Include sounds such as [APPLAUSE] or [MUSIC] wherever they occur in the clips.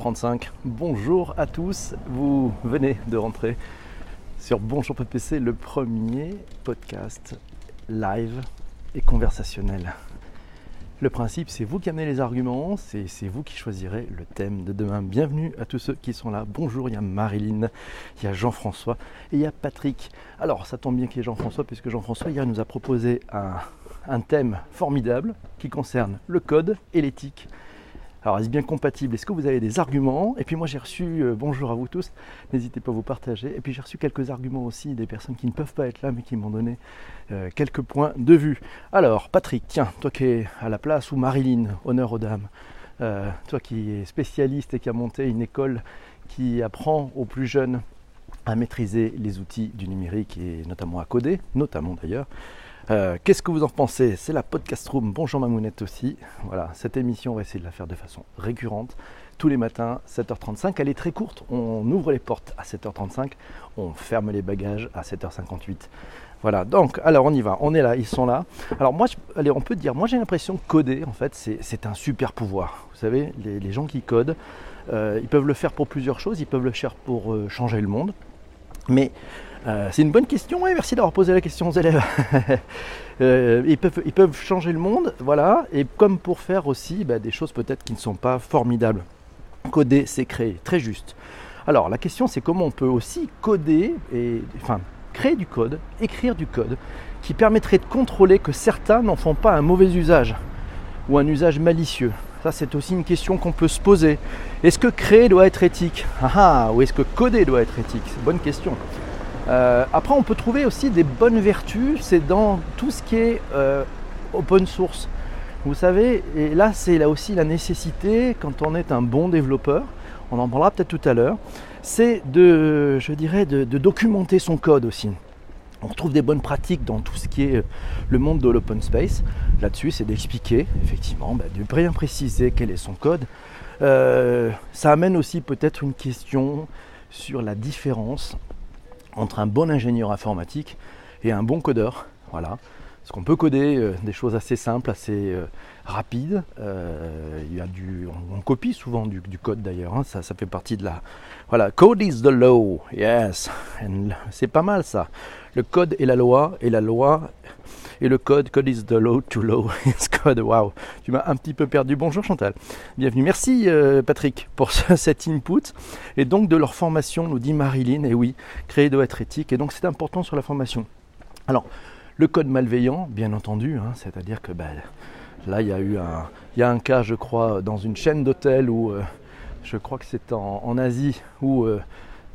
35. Bonjour à tous, vous venez de rentrer sur Bonjour PPC, le premier podcast live et conversationnel. Le principe, c'est vous qui amenez les arguments, c'est vous qui choisirez le thème de demain. Bienvenue à tous ceux qui sont là. Bonjour, il y a Marilyn, il y a Jean-François et il y a Patrick. Alors, ça tombe bien qu'il y ait Jean-François, puisque Jean-François hier nous a proposé un thème formidable qui concerne le code et l'éthique. Alors, est-ce bien compatible? Est-ce que vous avez des arguments? Et puis moi, j'ai reçu, euh, bonjour à vous tous, n'hésitez pas à vous partager. Et puis j'ai reçu quelques arguments aussi des personnes qui ne peuvent pas être là, mais qui m'ont donné euh, quelques points de vue. Alors, Patrick, tiens, toi qui es à la place, ou Marilyn, honneur aux dames, euh, toi qui es spécialiste et qui a monté une école qui apprend aux plus jeunes à maîtriser les outils du numérique et notamment à coder, notamment d'ailleurs. Euh, qu'est-ce que vous en pensez? C'est la podcast room. Bonjour Mamounette aussi. Voilà, cette émission, on va essayer de la faire de façon récurrente. Tous les matins, 7h35. Elle est très courte. On ouvre les portes à 7h35. On ferme les bagages à 7h58. Voilà, donc, alors on y va. On est là, ils sont là. Alors moi, allez, on peut dire, moi j'ai l'impression que coder, en fait, c'est un super pouvoir. Vous savez, les, gens qui codent, euh, ils peuvent le faire pour plusieurs choses. Ils peuvent le faire pour euh, changer le monde. Mais euh, c'est une bonne question, et merci d'avoir posé la question aux élèves. [LAUGHS] Euh, ils, peuvent, changer le monde, voilà, et comme pour faire aussi bah, des choses peut-être qui ne sont pas formidables. Coder, c'est créer, très juste. Alors la question c'est comment on peut aussi coder, et, enfin créer du code, écrire du code, qui permettrait de contrôler que certains n'en font pas un mauvais usage ou un usage malicieux. Ça, c'est aussi une question qu'on peut se poser. Est-ce que créer doit être éthique? Ah, ah, Ou est-ce que coder doit être éthique? C'est bonne question. Euh, après, on peut trouver aussi des bonnes vertus, c'est dans tout ce qui est euh, open source. Vous savez, et là, c'est là aussi la nécessité, quand on est un bon développeur, on en parlera peut-être tout à l'heure, c'est de, je dirais, de, documenter son code aussi. On retrouve des bonnes pratiques dans tout ce qui est le monde de l'open space. Là-dessus, c'est d'expliquer, effectivement, bah, de bien préciser quel est son code. Euh, ça amène aussi peut-être une question sur la différence entre un bon ingénieur informatique et un bon codeur. Voilà. Parce qu'on peut coder euh, des choses assez simples, assez euh, rapides. Euh, y a du, on, copie souvent du, code d'ailleurs. Hein. ça, ça fait partie de la. Voilà, code is the law. Yes. C'est pas mal ça. Le code est la loi et la loi et le code, code is the law to law [LAUGHS] is code. Waouh, tu m'as un petit peu perdu. Bonjour Chantal, bienvenue. Merci Patrick pour [LAUGHS] cet input. Et donc de leur formation, nous dit Marilyn, et oui, créer doit être éthique. Et donc c'est important sur la formation. Alors, le code malveillant, bien entendu, hein, c'est-à-dire que ben, là, il y a eu un, y a un cas, je crois, dans une chaîne d'hôtels où, euh, je crois que c'est en, Asie, où euh,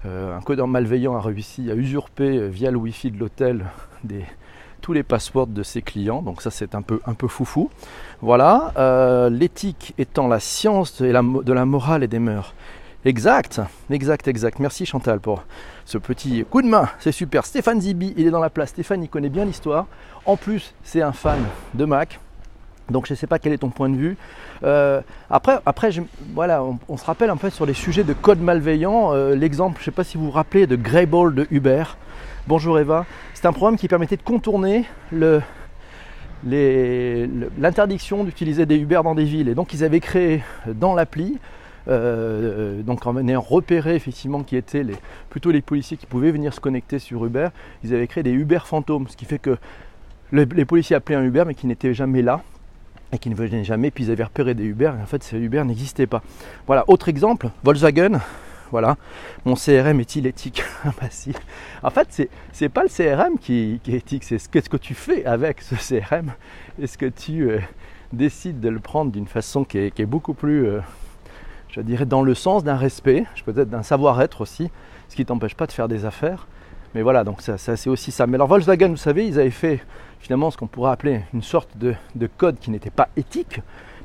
euh, un codeur malveillant a réussi à usurper via le Wi-Fi de l'hôtel [LAUGHS] les passeports de ses clients. Donc ça, c'est un peu, un peu foufou. Voilà, l'éthique étant la science de la morale et des mœurs. Exact, exact, exact. Merci Chantal pour ce petit coup de main. C'est super. Stéphane Zibi, il est dans la place. Stéphane, il connaît bien l'histoire. En plus, c'est un fan de Mac. Donc je ne sais pas quel est ton point de vue. Euh, après, après voilà, on, se rappelle un peu sur les sujets de code malveillant. Euh, l'exemple, je ne sais pas si vous vous rappelez de Greyball de Uber. Bonjour Eva. C'est un programme qui permettait de contourner l'interdiction d'utiliser des Uber dans des villes. Et donc ils avaient créé dans l'appli euh, donc en venant repérer effectivement qui étaient plutôt les policiers qui pouvaient venir se connecter sur Uber, ils avaient créé des Uber fantômes, ce qui fait que les, policiers appelaient un Uber mais qui n'était jamais là et qui ne venaient jamais, puis ils avaient repéré des Uber et en fait ces Uber n'existaient pas. Voilà, autre exemple, Volkswagen, voilà, mon CRM est-il éthique? [LAUGHS] Ah bah si. En fait, c'est, c'est pas le CRM qui, est éthique, c'est ce, qu'est-ce que tu fais avec ce CRM. Est-ce que tu euh, décides de le prendre d'une façon qui est, beaucoup plus euh, je dirais, dans le sens d'un respect, peut-être d'un savoir-être aussi, ce qui ne t'empêche pas de faire des affaires. Mais voilà, donc ça, c'est aussi ça. Mais alors Volkswagen, vous savez, ils avaient fait finalement ce qu'on pourrait appeler une sorte de, code qui n'était pas éthique,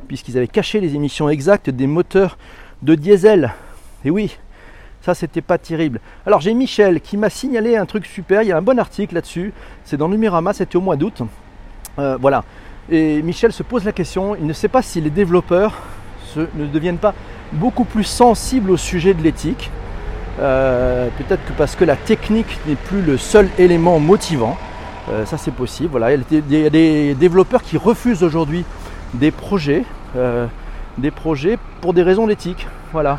puisqu'ils avaient caché les émissions exactes des moteurs de diesel. Et oui, ça c'était pas terrible. Alors j'ai Michel qui m'a signalé un truc super, il y a un bon article là-dessus, c'est dans Numérama, c'était au mois d'août. Euh, voilà. Et Michel se pose la question, il ne sait pas si les développeurs ne deviennent pas beaucoup plus sensible au sujet de l'éthique. Euh, peut-être que parce que la technique n'est plus le seul élément motivant. Euh, ça c'est possible. Voilà. Il y a des développeurs qui refusent aujourd'hui des projets, des projets pour des raisons d'éthique. Voilà.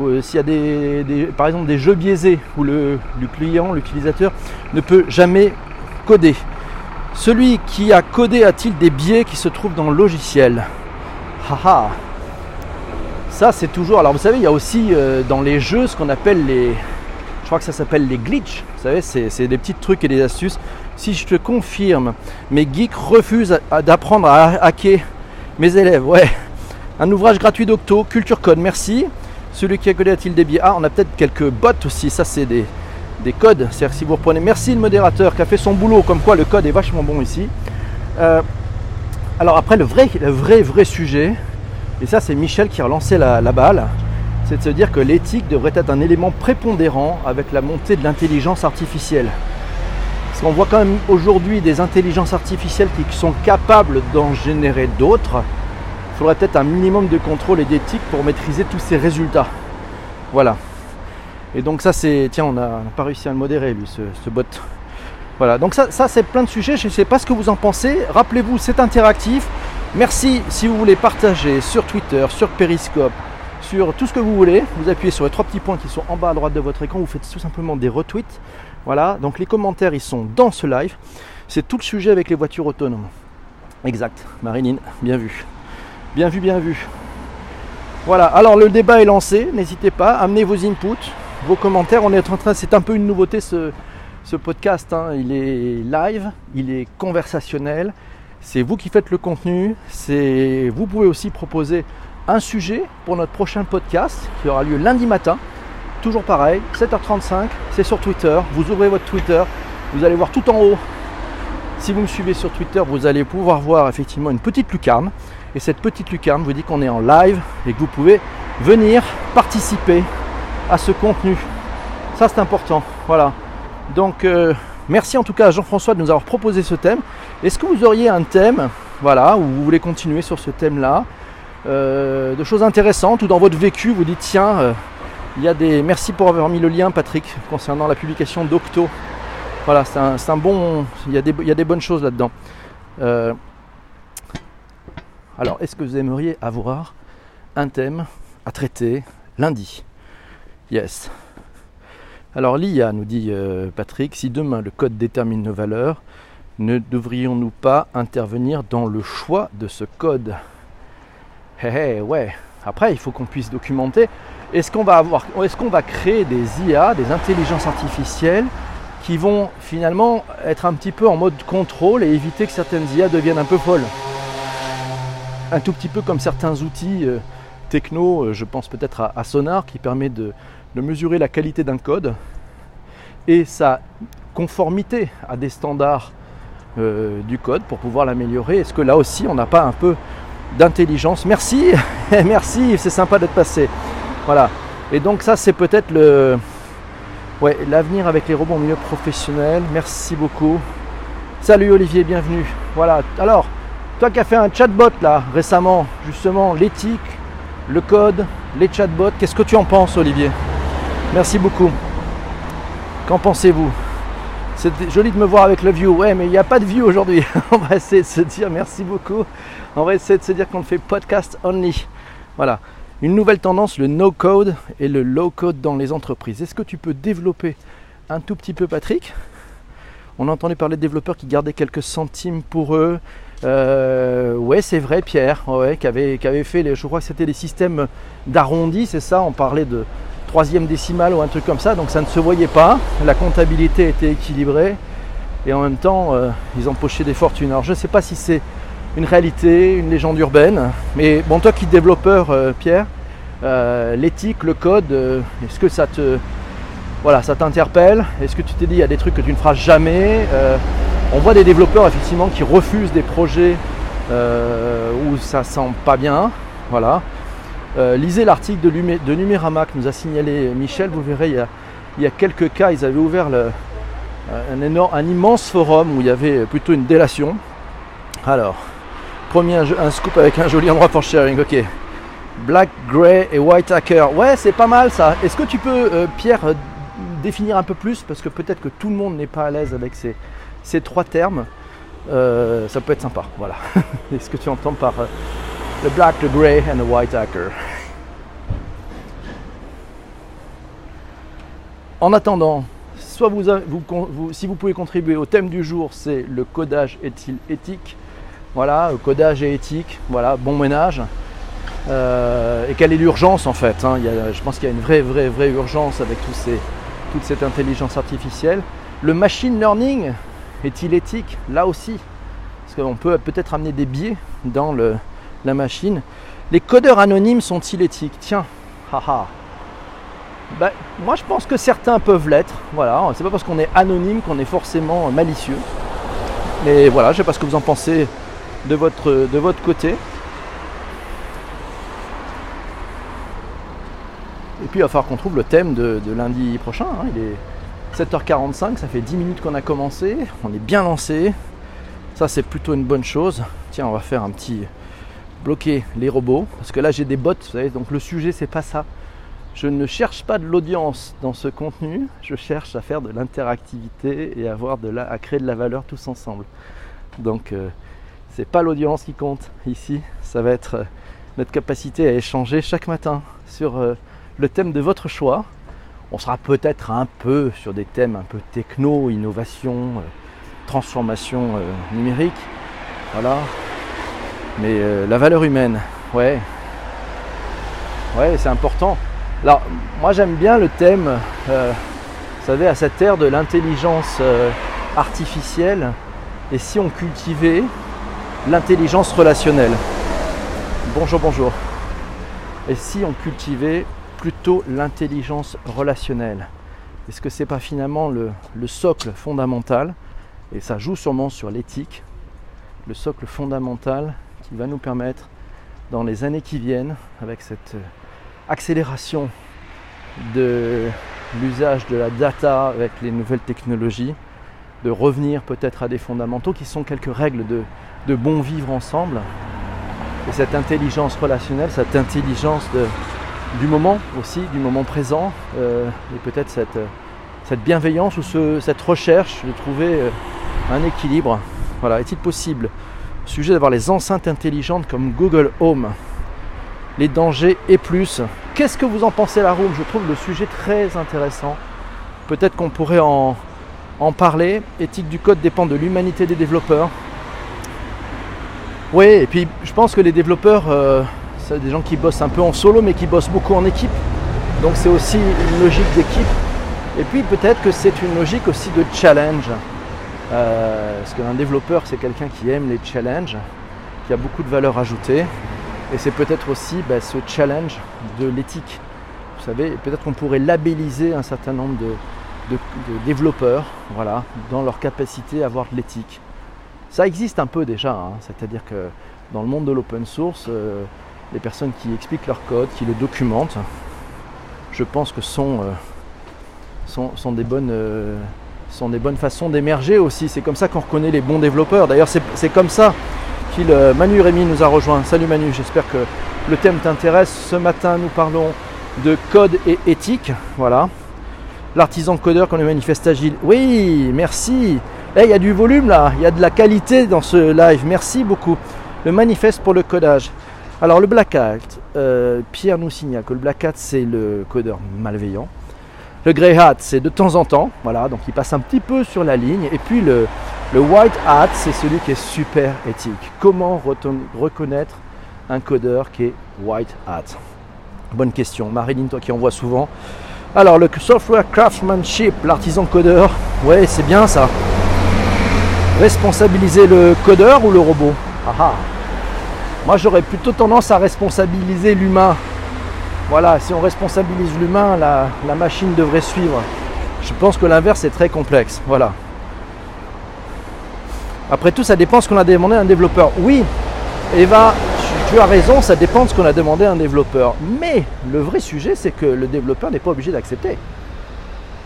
Euh, s'il y a des, par exemple des jeux biaisés où le, client, l'utilisateur ne peut jamais coder. Celui qui a codé a-t-il des biais qui se trouvent dans le logiciel? Haha Ça c'est toujours. Alors vous savez, il y a aussi euh, dans les jeux ce qu'on appelle les. Je crois que ça s'appelle les glitches. Vous savez, c'est des petits trucs et des astuces. Si je te confirme, mes geeks refusent d'apprendre à hacker mes élèves. Ouais. Un ouvrage gratuit d'Octo, Culture Code, merci. Celui qui a codé a-t-il des Ah, on a peut-être quelques bots aussi. Ça, c'est des, des codes. C'est-à-dire si vous reprenez, merci le modérateur qui a fait son boulot, comme quoi le code est vachement bon ici. Euh, alors après le vrai, le vrai, vrai sujet, et ça c'est Michel qui a relancé la, la balle, c'est de se dire que l'éthique devrait être un élément prépondérant avec la montée de l'intelligence artificielle. Parce qu'on voit quand même aujourd'hui des intelligences artificielles qui sont capables d'en générer d'autres. Il faudrait peut-être un minimum de contrôle et d'éthique pour maîtriser tous ces résultats. Voilà. Et donc ça c'est. Tiens, on n'a pas réussi à le modérer lui, ce, bot. Voilà, donc ça, ça c'est plein de sujets, je ne sais pas ce que vous en pensez. Rappelez-vous, c'est interactif. Merci si vous voulez partager sur Twitter, sur Periscope, sur tout ce que vous voulez. Vous appuyez sur les trois petits points qui sont en bas à droite de votre écran, vous faites tout simplement des retweets. Voilà, donc les commentaires ils sont dans ce live. C'est tout le sujet avec les voitures autonomes. Exact, Marilyn, bien vu. Bien vu, bien vu. Voilà, alors le débat est lancé, n'hésitez pas, amenez vos inputs, vos commentaires. On est en train, c'est un peu une nouveauté ce, podcast. Hein. Il est live, il est conversationnel. C'est vous qui faites le contenu. C'est vous pouvez aussi proposer un sujet pour notre prochain podcast qui aura lieu lundi matin. Toujours pareil, 7h35, c'est sur Twitter. Vous ouvrez votre Twitter, vous allez voir tout en haut. Si vous me suivez sur Twitter, vous allez pouvoir voir effectivement une petite lucarne. Et cette petite lucarne vous dit qu'on est en live et que vous pouvez venir participer à ce contenu. Ça c'est important. Voilà. Donc euh, merci en tout cas à Jean-François de nous avoir proposé ce thème. Est-ce que vous auriez un thème, voilà, où vous voulez continuer sur ce thème-là, euh, de choses intéressantes ou dans votre vécu vous dites tiens, euh, il y a des. Merci pour avoir mis le lien, Patrick, concernant la publication d'Octo. Voilà, c'est un, bon. Il y, a des, il y, a des, bonnes choses là-dedans. Alors, est-ce que vous aimeriez avoir un thème à traiter lundi? Yes. Alors l'IA, nous dit euh, Patrick, si demain le code détermine nos valeurs, ne devrions-nous pas intervenir dans le choix de ce code? Hé hé, ouais. Après, il faut qu'on puisse documenter. Est-ce qu'on va est-ce qu'on va créer des IA, des intelligences artificielles qui vont finalement être un petit peu en mode contrôle et éviter que certaines IA deviennent un peu folles? Un tout petit peu comme certains outils euh, techno, euh, je pense peut-être à, Sonar qui permet de, mesurer la qualité d'un code et sa conformité à des standards euh, du code pour pouvoir l'améliorer. Est-ce que là aussi on n'a pas un peu d'intelligence? Merci, [LAUGHS] merci, c'est sympa d'être passé. Voilà. Et donc ça c'est peut-être le ouais, l'avenir avec les robots au milieu professionnel. Merci beaucoup. Salut Olivier, bienvenue. Voilà. Alors, toi qui as fait un chatbot là récemment, justement, l'éthique, le code, les chatbots. Qu'est-ce que tu en penses, Olivier? Merci beaucoup. Qu'en pensez-vous? C'est joli de me voir avec le view. Ouais, mais il n'y a pas de view aujourd'hui. [LAUGHS] On va essayer de se dire merci beaucoup. On va essayer de se dire qu'on fait podcast only. Voilà. Une nouvelle tendance, le no-code et le low-code dans les entreprises. Est-ce que tu peux développer un tout petit peu, Patrick? On a entendu parler de développeurs qui gardaient quelques centimes pour eux, euh, ouais, c'est vrai, Pierre, ouais, qui, avait, fait, les, je crois que c'était des systèmes d'arrondi, c'est ça, on parlait de troisième décimale ou un truc comme ça, donc ça ne se voyait pas, la comptabilité était équilibrée, et en même temps, euh, ils empochaient des fortunes. Alors je ne sais pas si c'est une réalité, une légende urbaine, mais bon, toi qui es développeur, euh, Pierre, l'éthique, le code, est-ce que ça te... Voilà, ça t'interpelle? Est-ce que tu t'es dit, il y a des trucs que tu ne feras jamais on voit des développeurs effectivement qui refusent des projets euh, où ça sent pas bien. Voilà. Euh, lisez l'article de, de que nous a signalé Michel, vous verrez, il y a, quelques cas, ils avaient ouvert un immense forum où il y avait plutôt une délation. Alors, premier un, scoop avec un joli endroit pour sharing, ok. Black, Grey et White Hacker. Ouais, c'est pas mal ça. Est-ce que tu peux, euh, Pierre, définir un peu plus? Parce que peut-être que tout le monde n'est pas à l'aise avec ces, ces trois termes, euh, ça peut être sympa. Voilà. [LAUGHS] ce que tu entends par euh, le black, le grey and the white hacker En attendant, soit vous, si vous pouvez contribuer au thème du jour, c'est le codage est-il éthique? Voilà, le codage est éthique, voilà, bon ménage. Euh, et quelle est l'urgence en fait hein? Je pense qu'il y a une vraie, vraie, vraie urgence avec toute cette intelligence artificielle. Le machine learning est-il éthique Là aussi, parce qu'on peut peut-être amener des biais dans la machine. Les codeurs anonymes sont-ils éthiques Tiens, haha. Ben, moi je pense que certains peuvent l'être. Voilà, c'est pas parce qu'on est anonyme qu'on est forcément malicieux. Mais voilà, je sais pas ce que vous en pensez de votre, de votre côté. Et puis il va falloir qu'on trouve le thème de, lundi prochain. Hein. Il est 7h45, ça fait 10 minutes qu'on a commencé. On est bien lancé. Ça c'est plutôt une bonne chose. Tiens, on va faire un petit bloquer les robots. Parce que là j'ai des bots, vous savez, donc le sujet c'est pas ça. Je ne cherche pas de l'audience dans ce contenu, je cherche à faire de l'interactivité et à, avoir de la, à créer de la valeur tous ensemble. Donc euh, c'est pas l'audience qui compte ici, ça va être euh, notre capacité à échanger chaque matin sur euh, le thème de votre choix. On sera peut-être un peu sur des thèmes un peu techno, innovation, transformation numérique. Voilà. Mais la valeur humaine, ouais. Ouais, c'est important. Alors, moi j'aime bien le thème, euh, vous savez, à cette ère de l'intelligence euh, artificielle, et si on cultivait l'intelligence relationnelle Bonjour, bonjour. Et si on cultivait plutôt l'intelligence relationnelle Est-ce que c'est pas finalement le, le, socle fondamental, et ça joue sûrement sur l'éthique, le socle fondamental qui va nous permettre dans les années qui viennent, avec cette accélération de l'usage de la data avec les nouvelles technologies, de revenir peut-être à des fondamentaux qui sont quelques règles de, bon vivre ensemble. Et cette intelligence relationnelle, cette intelligence du moment aussi, du moment présent, euh, et peut-être cette, cette, bienveillance ou cette recherche de trouver euh, un équilibre. Voilà, est-il possible, sujet d'avoir les enceintes intelligentes comme Google Home, les dangers et plus. Qu'est-ce que vous en pensez la room? Je trouve le sujet très intéressant. Peut-être qu'on pourrait en, en parler. Éthique du code dépend de l'humanité des développeurs. Oui, et puis je pense que les développeurs, euh, des gens qui bossent un peu en solo, mais qui bossent beaucoup en équipe. Donc c'est aussi une logique d'équipe. Et puis peut-être que c'est une logique aussi de challenge. Euh, parce qu'un développeur, c'est quelqu'un qui aime les challenges, qui a beaucoup de valeur ajoutée. Et c'est peut-être aussi bah, ce challenge de l'éthique. Vous savez, peut-être qu'on pourrait labelliser un certain nombre de, développeurs voilà, dans leur capacité à avoir de l'éthique. Ça existe un peu déjà, hein. c'est-à-dire que dans le monde de l'open source, euh, les personnes qui expliquent leur code, qui le documentent, je pense que sont, euh, sont, des bonnes, euh, sont des bonnes façons d'émerger aussi. C'est comme ça qu'on reconnaît les bons développeurs. D'ailleurs, c'est comme ça euh, Manu Rémy nous a rejoint. Salut Manu, j'espère que le thème t'intéresse. Ce matin, nous parlons de code et éthique. Voilà. L'artisan codeur comme le manifeste agile. Oui, merci. Eh, il y a du volume là, il y a de la qualité dans ce live. Merci beaucoup. Le manifeste pour le codage. Alors le Black Hat, euh, Pierre nous signale que le Black Hat c'est le codeur malveillant. Le Grey Hat c'est de temps en temps, voilà, donc il passe un petit peu sur la ligne. Et puis le, le white hat, c'est celui qui est super éthique. Comment reconnaître un codeur qui est white hat? Bonne question. Marilyn, toi qui en vois souvent. Alors, le software craftsmanship, l'artisan codeur, ouais, c'est bien ça. Responsabiliser le codeur ou le robot? Ah, ah. Moi, j'aurais plutôt tendance à responsabiliser l'humain. Voilà, si on responsabilise l'humain, la, machine devrait suivre. Je pense que l'inverse est très complexe. Voilà. Après tout, ça dépend de ce qu'on a demandé à un développeur. Oui, Eva, tu, as raison, ça dépend de ce qu'on a demandé à un développeur. Mais le vrai sujet, c'est que le développeur n'est pas obligé d'accepter.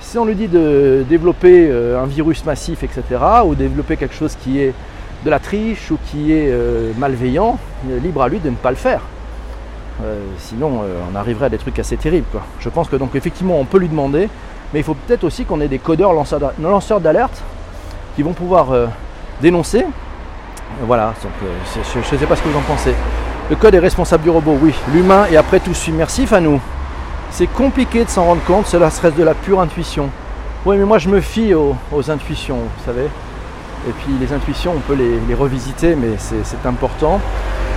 Si on lui dit de développer euh, un virus massif, etc., ou développer quelque chose qui est de la triche ou qui est euh, malveillant, libre à lui de ne pas le faire. Euh, sinon, on arriverait à des trucs assez terribles. Je pense que donc effectivement, on peut lui demander, mais il faut peut-être aussi qu'on ait des codeurs lanceurs d'alerte qui vont pouvoir dénoncer. Voilà, donc, euh, je ne sais pas ce que vous en pensez. Le code est responsable du robot, oui. L'humain est après tout submersif à nous. c'est compliqué de s'en rendre compte, cela serait de la pure intuition. Oui, mais moi je me fie aux, intuitions, vous savez. Et puis les intuitions, on peut les, revisiter, mais c'est important.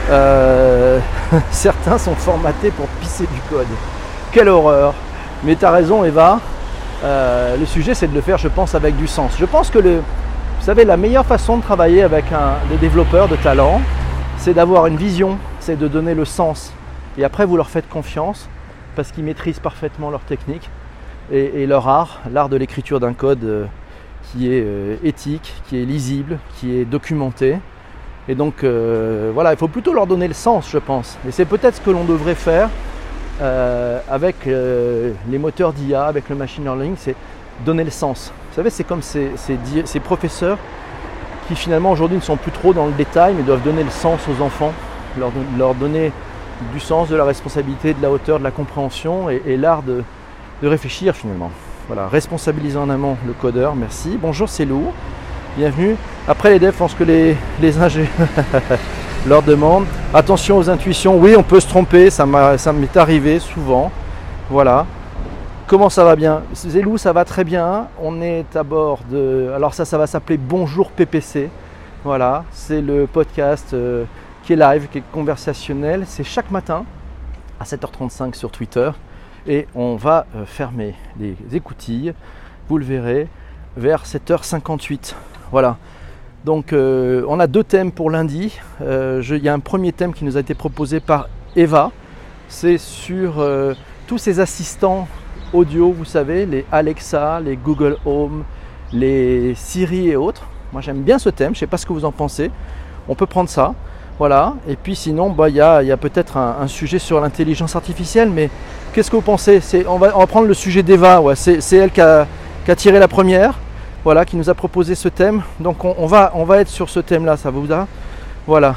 Euh, [LAUGHS] certains sont formatés pour pisser du code. Quelle horreur Mais tu as raison, Eva. Euh, le sujet, c'est de le faire, je pense, avec du sens. Je pense que le, vous savez, la meilleure façon de travailler avec des développeurs de talent, c'est d'avoir une vision, c'est de donner le sens. Et après, vous leur faites confiance parce qu'ils maîtrisent parfaitement leur technique et, leur art, l'art de l'écriture d'un code euh, qui est euh, éthique, qui est lisible, qui est documenté. Et donc euh, voilà, il faut plutôt leur donner le sens, je pense. Et c'est peut-être ce que l'on devrait faire avec les moteurs d'IA, avec le machine learning, c'est donner le sens. Vous savez, c'est comme ces, professeurs qui finalement aujourd'hui ne sont plus trop dans le détail, mais doivent donner le sens aux enfants, leur donner du sens, de la responsabilité, de la hauteur, de la compréhension et, l'art de, réfléchir finalement. Voilà, responsabiliser en amont le codeur, merci. Bonjour, c'est Lou, bienvenue. Après les devs, je pense que les, les ingés [LAUGHS] leur demandent. Attention aux intuitions, oui, on peut se tromper, ça m'est arrivé souvent. Voilà. Comment ça va bien? Zélou, ça va très bien. On est à bord de. Alors, ça, ça va s'appeler Bonjour PPC. Voilà, c'est le podcast. Euh, qui est live, qui est conversationnel. C'est chaque matin à 7h35 sur Twitter. Et on va euh, fermer les écoutilles, vous le verrez, vers 7h58. Voilà. Donc euh, on a deux thèmes pour lundi. Euh, il y a un premier thème qui nous a été proposé par Eva. C'est sur tous ces assistants audio, vous savez, les Alexa, les Google Home, les Siri et autres. Moi j'aime bien ce thème, je ne sais pas ce que vous en pensez. On peut prendre ça. Voilà. Et puis sinon, bah, il y a, peut-être un, sujet sur l'intelligence artificielle, mais qu'est-ce que vous pensez on va, prendre le sujet d'Eva. C'est, elle qui a, tiré la première, voilà, qui nous a proposé ce thème. Donc on, va, on va être sur ce thème-là, ça vous va Voilà.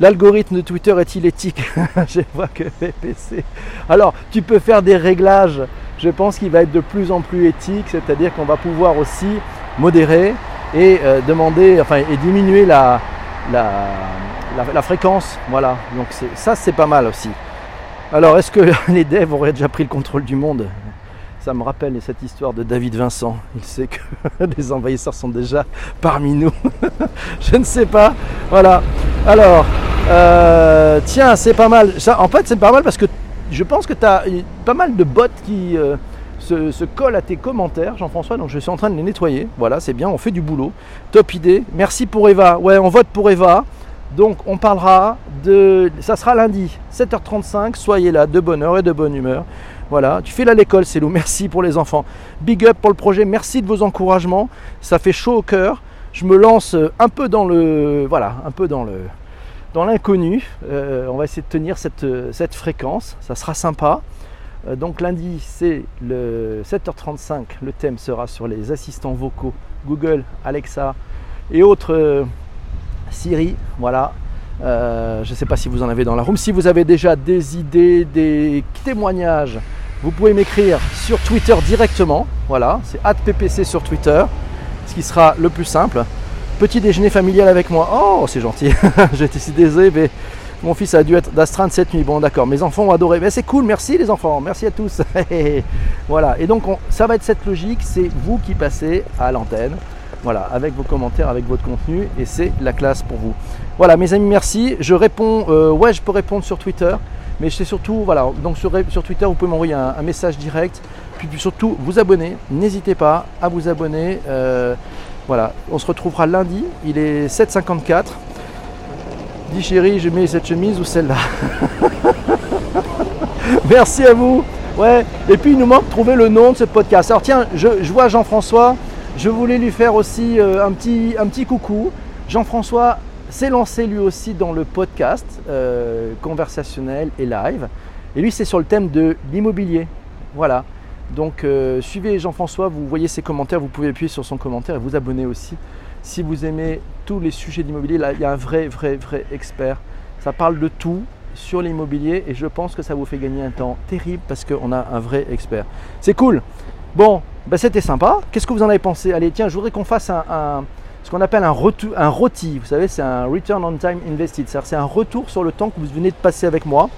L'algorithme de Twitter est-il éthique [LAUGHS] Je vois que PPC. Alors, tu peux faire des réglages. Je pense qu'il va être de plus en plus éthique, c'est-à-dire qu'on va pouvoir aussi modérer et euh, demander, enfin, et diminuer la, la, fréquence. Voilà, donc ça c'est pas mal aussi. Alors est-ce que [LAUGHS] les devs auraient déjà pris le contrôle du monde? Ça me rappelle cette histoire de David Vincent. Il sait que [LAUGHS] les envahisseurs sont déjà parmi nous. [LAUGHS] Je ne sais pas. Voilà. Alors, euh, tiens, c'est pas mal. En fait, c'est pas mal parce que je pense que tu as pas mal de bots qui euh, se, se, collent à tes commentaires, Jean-François. Donc, je suis en train de les nettoyer. Voilà, c'est bien. On fait du boulot. Top idée. Merci pour Eva. Ouais, on vote pour Eva. Donc on parlera de... Ça sera lundi, 7h35, soyez là, de bonne heure et de bonne humeur. Voilà, tu fais là l'école, c'est [LAUGHS] merci pour les enfants. Big up pour le projet, merci de vos encouragements, ça fait chaud au cœur. Je me lance un peu dans le... Voilà, un peu dans le... Dans l'inconnu, euh, on va essayer de tenir cette, cette fréquence, ça sera sympa. Euh, donc lundi, c'est le 7h35, le thème sera sur les assistants vocaux Google, Alexa et autres euh, Siri, voilà. Euh, je ne sais pas si vous en avez dans la room. Si vous avez déjà des idées, des témoignages, vous pouvez m'écrire sur Twitter directement. Voilà, c'est @ppc sur Twitter, ce qui sera le plus simple. Petit déjeuner familial avec moi. Oh, c'est gentil. [LAUGHS] J'étais si désolé, mais mon fils a dû être d'astreinte cette nuit. Bon, d'accord. Mes enfants ont adoré. Mais c'est cool. Merci les enfants. Merci à tous. [LAUGHS] voilà. Et donc, ça va être cette logique. C'est vous qui passez à l'antenne. Voilà, avec vos commentaires, avec votre contenu, et c'est la classe pour vous. Voilà, mes amis, merci. Je réponds, euh, ouais, je peux répondre sur Twitter, mais c'est surtout, voilà, donc sur, Twitter, vous pouvez m'envoyer un, message direct, puis, surtout vous abonner. N'hésitez pas à vous abonner. Euh, voilà, on se retrouvera lundi, il est 7h54. Dis chérie, je mets cette chemise ou celle-là [LAUGHS] Merci à vous. Ouais, et puis il nous manque de trouver le nom de ce podcast. Alors tiens, je vois Jean-François. Je voulais lui faire aussi euh, un, petit, coucou. Jean-François s'est lancé lui aussi dans le podcast euh, conversationnel et live. Et lui, c'est sur le thème de l'immobilier. Voilà. Donc, euh, suivez Jean-François, vous voyez ses commentaires, vous pouvez appuyer sur son commentaire et vous abonner aussi. Si vous aimez tous les sujets d'immobilier, là, il y a un vrai, vrai, vrai expert. Ça parle de tout sur l'immobilier et je pense que ça vous fait gagner un temps terrible parce qu'on a un vrai expert. C'est cool. Bon, ben, c'était sympa. Qu'est-ce que vous en avez pensé? Allez, tiens, je voudrais qu'on fasse un, ce qu'on appelle un, un ROTI. Vous savez, c'est un Return on Time Invested. C'est un retour sur le temps que vous venez de passer avec moi.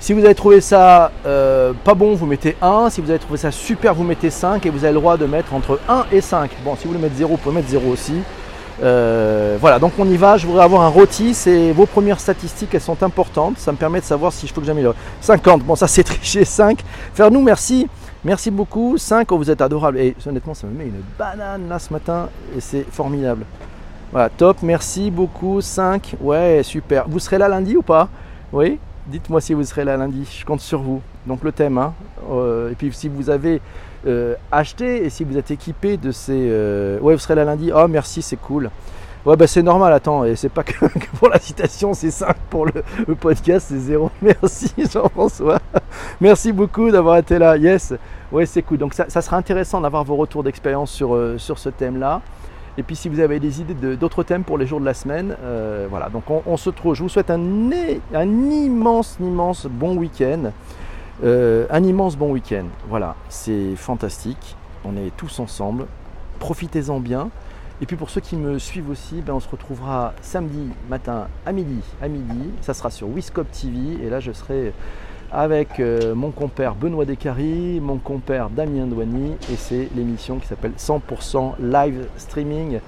Si vous avez trouvé ça euh, pas bon, vous mettez 1. Si vous avez trouvé ça super, vous mettez 5. Et vous avez le droit de mettre entre 1 et 5. Bon, si vous voulez mettre 0, vous pouvez mettre 0 aussi. Euh, voilà, donc on y va. Je voudrais avoir un rôti. C'est vos premières statistiques, elles sont importantes. Ça me permet de savoir si je peux que j'améliore. 50, bon, ça c'est triché. 5. Faire nous, merci. Merci beaucoup. 5, vous êtes adorable. Et honnêtement, ça me met une banane là ce matin. Et c'est formidable. Voilà, top. Merci beaucoup. 5. Ouais, super. Vous serez là lundi ou pas? Oui Dites-moi si vous serez là lundi, je compte sur vous. Donc le thème, hein. Euh, et puis si vous avez euh, acheté et si vous êtes équipé de ces... Euh, ouais, vous serez là lundi, oh merci, c'est cool. Ouais, bah c'est normal, attends, et c'est pas que, [LAUGHS] pour la citation, c'est 5 pour le, podcast, c'est 0. [LAUGHS] Merci Jean-François. Merci beaucoup d'avoir été là. Yes, ouais, c'est cool. Donc ça, sera intéressant d'avoir vos retours d'expérience sur, sur ce thème-là. Et puis si vous avez des idées d'autres thèmes pour les jours de la semaine, euh, voilà. Donc on, se trouve. Je vous souhaite un, un immense, immense bon week-end. Euh, un immense bon week-end. Voilà, c'est fantastique. On est tous ensemble. Profitez-en bien. Et puis pour ceux qui me suivent aussi, ben on se retrouvera samedi matin à midi. À midi, ça sera sur Wiscop TV. Et là, je serai avec euh, mon compère Benoît Descaries, mon compère Damien Douany, et c'est l'émission qui s'appelle 100% Live Streaming.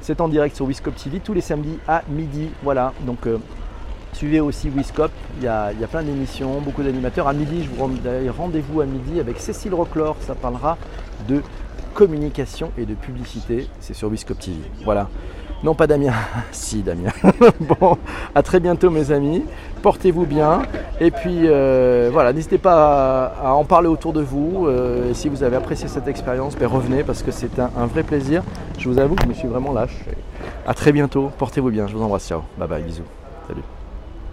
C'est en direct sur Wiscop TV tous les samedis à midi. Voilà, donc euh, suivez aussi Wiscop, il y a, il y a plein d'émissions, beaucoup d'animateurs. À midi, je vous rends rendez-vous à midi avec Cécile Roclor, ça parlera de communication et de publicité, c'est sur Wiscop TV. Voilà. Non, pas Damien. [LAUGHS] si, Damien. [LAUGHS] bon, à très bientôt, mes amis. Portez-vous bien. Et puis, euh, voilà, n'hésitez pas à, en parler autour de vous. Euh, si vous avez apprécié cette expérience, ben, revenez parce que c'est un, un, vrai plaisir. Je vous avoue que je me suis vraiment lâche. À très bientôt. Portez-vous bien. Je vous embrasse. Ciao. Bye bye. Bisous. Salut.